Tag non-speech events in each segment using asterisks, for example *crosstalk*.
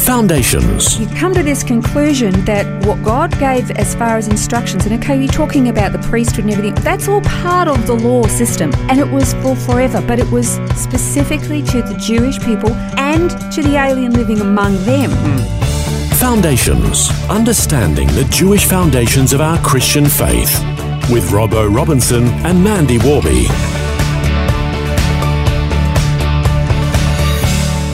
Foundations. You come to this conclusion that what God gave as far as instructions, and okay, you're talking about the priesthood and everything, that's all part of the law system, and it was for forever, but it was specifically to the Jewish people and to the alien living among them. Foundations. Understanding the Jewish foundations of our Christian faith. With Robbo Robinson and Mandy Warby.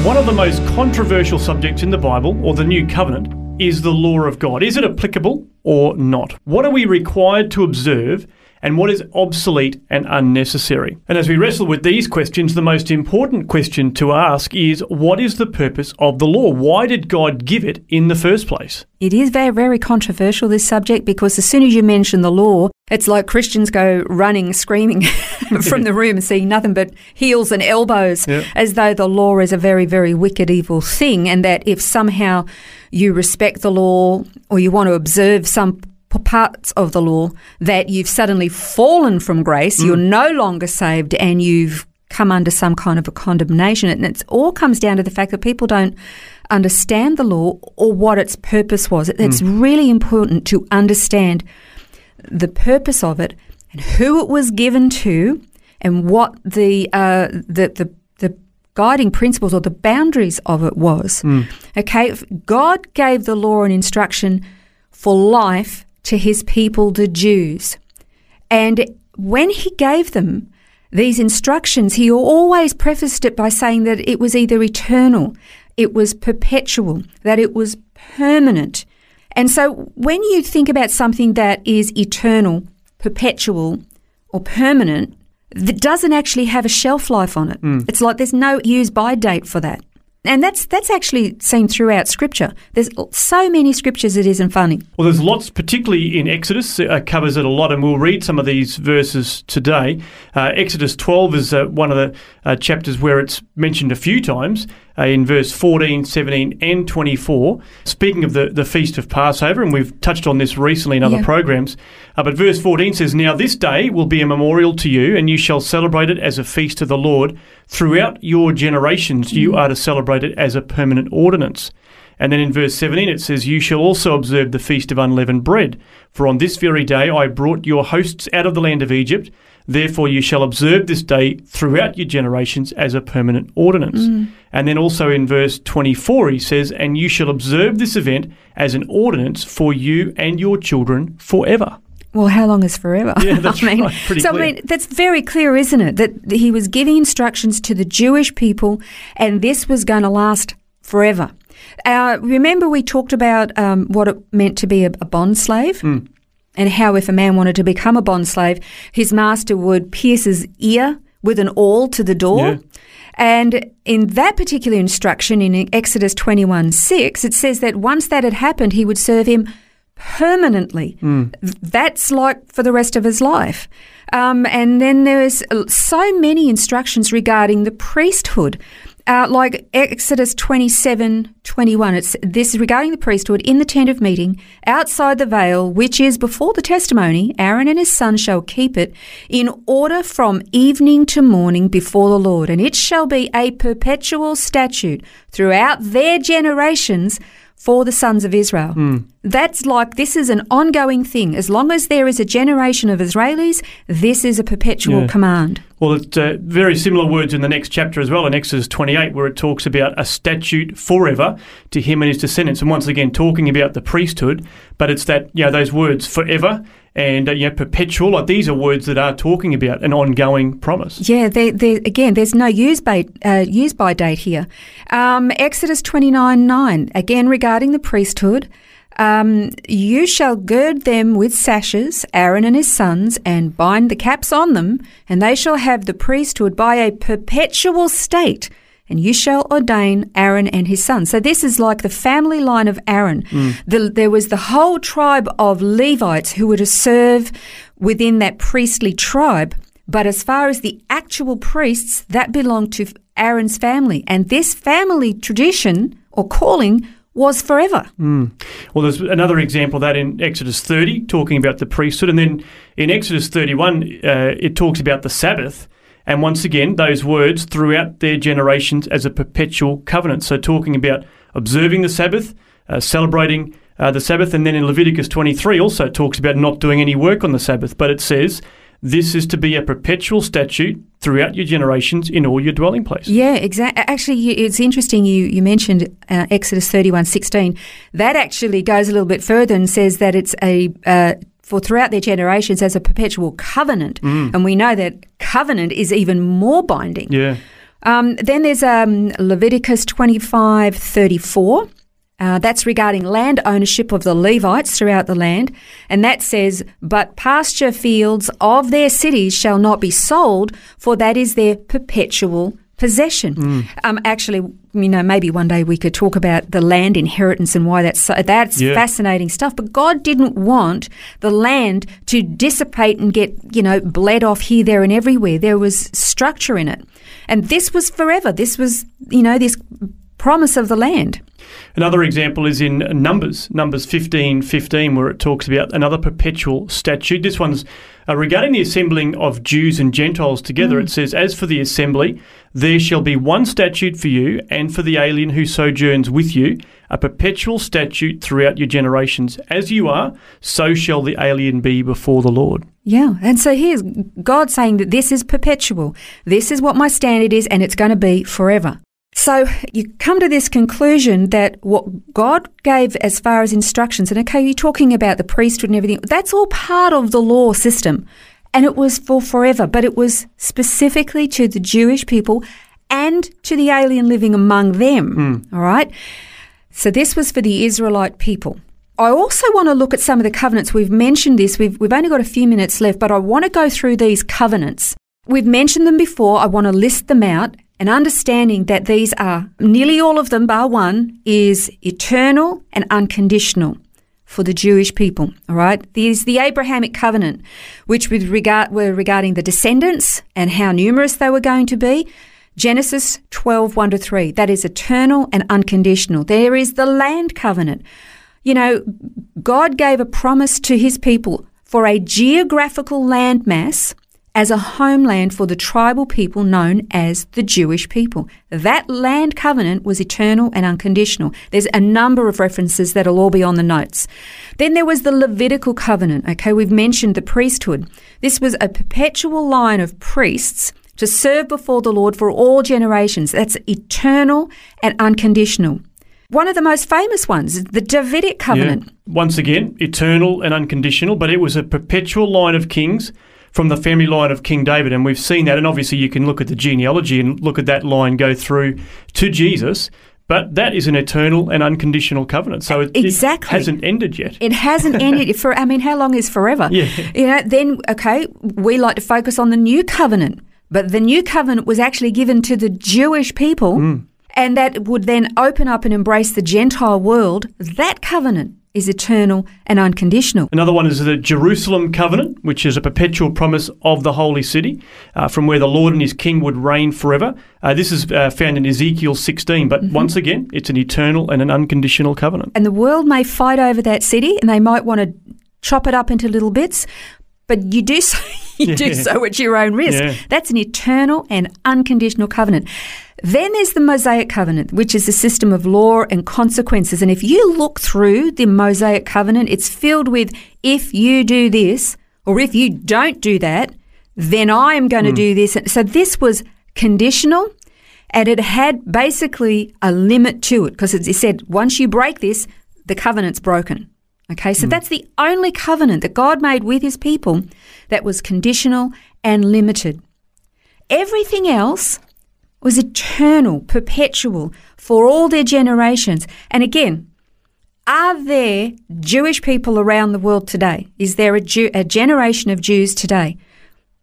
One of the most controversial subjects in the Bible, or the New Covenant, is the law of God. Is it applicable or not? What are we required to observe? And what is obsolete and unnecessary? And as we wrestle with these questions, the most important question to ask is what is the purpose of the law? Why did God give it in the first place? It is very, very controversial, this subject, because as soon as you mention the law, it's like Christians go running, screaming *laughs* from the room, seeing nothing but heels and elbows, Yeah. as though the law is a very, very wicked, evil thing, and that if somehow you respect the law or you want to observe some parts of the law, that you've suddenly fallen from grace, you're mm. no longer saved, and you've come under some kind of a condemnation. And it all comes down to the fact that people don't understand the law or what its purpose was. It's mm. really important to understand the purpose of it and who it was given to and what the uh, the, the the guiding principles or the boundaries of it was. Okay, God gave the law and instruction for life to his people, the Jews. And when he gave them these instructions, he always prefaced it by saying that it was either eternal, it was perpetual, that it was permanent. And so when you think about something that is eternal, perpetual, or permanent, that doesn't actually have a shelf life on it. It's like there's no use by date for that. And that's that's actually seen throughout Scripture. There's so many scriptures it isn't funny. Well, there's lots, particularly in Exodus, uh, covers it a lot, and we'll read some of these verses today. Uh, Exodus 12 is uh, one of the uh, chapters where it's mentioned a few times in verse 14, 17, and 24. Speaking of the, the Feast of Passover, and we've touched on this recently in other Yeah. programs, uh, but verse 14 says, Now this day will be a memorial to you, and you shall celebrate it as a feast to the Lord. Throughout your generations, you are to celebrate it as a permanent ordinance. And then in verse 17 it says, You shall also observe the feast of unleavened bread. For on this very day I brought your hosts out of the land of Egypt. Therefore you shall observe this day throughout your generations as a permanent ordinance. Mm. And then also in verse 24 he says, And you shall observe this event as an ordinance for you and your children forever. Well, how long is forever? Yeah, *laughs* that's I mean, right. Pretty so clear. I mean, that's very clear, isn't it? That he was giving instructions to the Jewish people, and this was going to last forever. Uh, remember, we talked about um, what it meant to be a, a bond slave. Hmm. And how, if a man wanted to become a bond slave, his master would pierce his ear with an awl to the door. Yeah. And in that particular instruction in Exodus 21 6, it says that once that had happened, he would serve him permanently. Th- That's like for the rest of his life. Um, and then there's uh, so many instructions regarding the priesthood. Uh, like Exodus 27 21, it's this is regarding the priesthood in the tent of meeting, outside the veil, which is before the testimony. Aaron and his son shall keep it in order from evening to morning before the Lord, and it shall be a perpetual statute throughout their generations for the sons of Israel. That's like this is an ongoing thing. As long as there is a generation of Israelis, this is a perpetual Yeah. command. Well, it's uh, very similar words in the next chapter as well, in Exodus 28, where it talks about a statute forever to him and his descendants. And once again, talking about the priesthood, but it's that, you know, those words forever and, uh, you know, perpetual. Like these are words that are talking about an ongoing promise. Yeah, there, there, again, there's no use by, uh, use by date here. Um, Exodus 29 9, again regarding the priesthood. Um, you shall gird them with sashes, Aaron and his sons, and bind the caps on them, and they shall have the priesthood by a perpetual state and you shall ordain Aaron and his sons. So this is like the family line of Aaron. The, there was the whole tribe of Levites who were to serve within that priestly tribe. But as far as the actual priests, that belonged to Aaron's family. And this family tradition or calling was forever. Well, there's another example of that in Exodus 30, talking about the priesthood. And then in Exodus 31, uh, it talks about the Sabbath. And once again, those words throughout their generations as a perpetual covenant. So, talking about observing the Sabbath, uh, celebrating uh, the Sabbath. And then in Leviticus 23 also talks about not doing any work on the Sabbath. But it says, this is to be a perpetual statute throughout your generations in all your dwelling places. Yeah, exactly. Actually, you- it's interesting you, you mentioned uh, Exodus thirty one sixteen. That actually goes a little bit further and says that it's a uh, for throughout their generations as a perpetual covenant, and we know that covenant is even more binding. Yeah. Um, then there's um, Leviticus twenty five thirty four. Uh, that's regarding land ownership of the Levites throughout the land. And that says, But pasture fields of their cities shall not be sold, for that is their perpetual possession. Um, actually, you know, maybe one day we could talk about the land inheritance and why that's so, that's Yeah. fascinating stuff. But God didn't want the land to dissipate and get, you know, bled off here, there, and everywhere. There was structure in it. And this was forever. This was, you know, this promise of the land. Another example is in Numbers, Numbers 15 15, where it talks about another perpetual statute. This one's uh, regarding the assembling of Jews and Gentiles together. It says, As for the assembly, there shall be one statute for you and for the alien who sojourns with you, a perpetual statute throughout your generations. As you are, so shall the alien be before the Lord. Yeah. And so here's God saying that this is perpetual. This is what my standard is, and it's going to be forever. So you come to this conclusion that what God gave as far as instructions, and okay, you're talking about the priesthood and everything, that's all part of the law system. And it was for forever, but it was specifically to the Jewish people and to the alien living among them. Hmm. All right. So this was for the Israelite people. I also want to look at some of the covenants. We've mentioned this. We've, we've only got a few minutes left, but I want to go through these covenants. We've mentioned them before. I want to list them out and understanding that these are nearly all of them, bar one, is eternal and unconditional for the Jewish people. All right. There's the Abrahamic covenant, which with regard were regarding the descendants and how numerous they were going to be. Genesis 12, 1 to 3. That is eternal and unconditional. There is the land covenant. You know, God gave a promise to his people for a geographical landmass as a homeland for the tribal people known as the Jewish people. That land covenant was eternal and unconditional. There's a number of references that'll all be on the notes. Then there was the Levitical covenant. Okay, we've mentioned the priesthood. This was a perpetual line of priests to serve before the Lord for all generations. That's eternal and unconditional. One of the most famous ones is the Davidic covenant. Yeah. Once again, eternal and unconditional, but it was a perpetual line of kings from the family line of King David. And we've seen that. And obviously, you can look at the genealogy and look at that line go through to Jesus. But that is an eternal and unconditional covenant. So it, Exactly. it hasn't ended yet. It hasn't *laughs* ended for. I mean, how long is forever? Yeah. You know. Then okay, we like to focus on the new covenant, but the new covenant was actually given to the Jewish people, Hmm. And that would then open up and embrace the Gentile world. That covenant is eternal and unconditional. Another one is the Jerusalem covenant, which is a perpetual promise of the holy city, uh, from where the Lord and his king would reign forever. Uh, this is uh, found in Ezekiel 16, but once again, it's an eternal and an unconditional covenant. And the world may fight over that city, and they might want to chop it up into little bits. But you do so, *laughs* you do so at your own risk. Yeah. That's an eternal and unconditional covenant. Then there's the Mosaic covenant, which is a system of law and consequences. And if you look through the Mosaic covenant, it's filled with if you do this or if you don't do that, then I am going to hmm. do this. So this was conditional and it had basically a limit to it because it said once you break this, the covenant's broken. Okay, so hmm. that's the only covenant that God made with his people that was conditional and limited. Everything else was eternal, perpetual for all their generations. And again, are there Jewish people around the world today? Is there a, Jew, a generation of Jews today?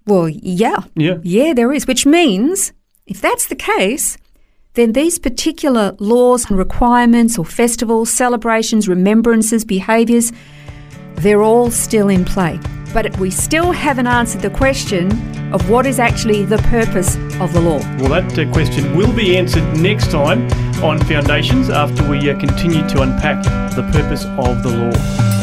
Well, yeah. Yeah. Yeah, there is, which means if that's the case, then these particular laws and requirements or festivals, celebrations, remembrances, behaviours, they're all still in play. But we still haven't answered the question of what is actually the purpose of the law. Well, that uh, question will be answered next time on Foundations after we uh, continue to unpack the purpose of the law.